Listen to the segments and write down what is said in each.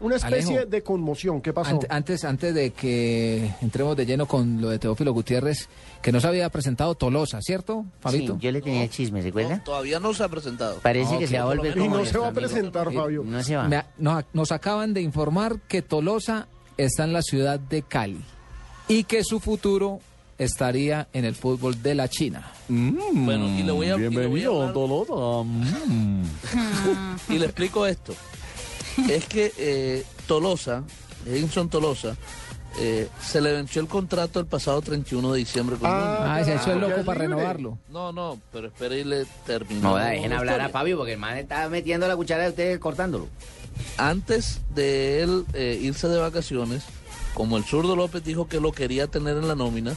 Una especie Alejo. de conmoción. ¿Qué pasó? Ante- antes, antes de que entremos de lleno con lo de Teófilo Gutiérrez, que nos había presentado Tolosa, ¿cierto, Sí, Fabito? yo le tenía chisme, ¿recuerda? Todavía no se ha presentado. Parece que se va a volver y no se va a amigo. presentar, Fabio. No se va. Me- nos, nos acaban de informar que Tolosa está en la ciudad de Cali y que su futuro estaría en el fútbol de la China. Bueno, y le voy a, Bienvenido, Dolota. Mm. y le explico esto. Es que eh, Tolosa, Edinson Tolosa, eh, se le venció el contrato el pasado 31 de diciembre con. Ah, se ha hecho el loco para libre. renovarlo. No, no, pero espere y le termino. No, dejen la hablar a. Fabio porque el man está metiendo la cuchara de ustedes cortándolo. Antes de él eh, irse de vacaciones, como el zurdo López dijo que lo quería tener en la nómina,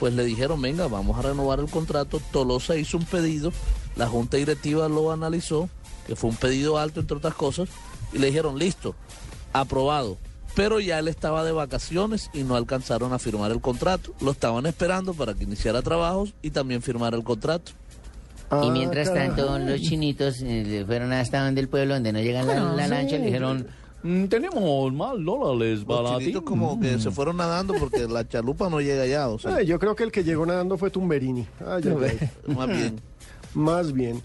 pues le dijeron, venga, vamos a renovar el contrato. Tolosa hizo un pedido, la junta directiva lo analizó, que fue un pedido alto entre otras cosas, y le dijeron, listo, aprobado. Pero ya él estaba de vacaciones y no alcanzaron a firmar el contrato. Lo estaban esperando para que iniciara trabajos y también firmara el contrato. Ah, y mientras carajo. tanto, los chinitos eh, le fueron hasta donde el pueblo, donde no llegan la, la lancha, le dijeron, Mm, Tenemos más dólares Los baratos. chinitos como que se fueron nadando porque la chalupa no llega allá, o sea, Ay, yo creo que el que llegó nadando fue Tumberini. Ay, ay. más bien. Más bien.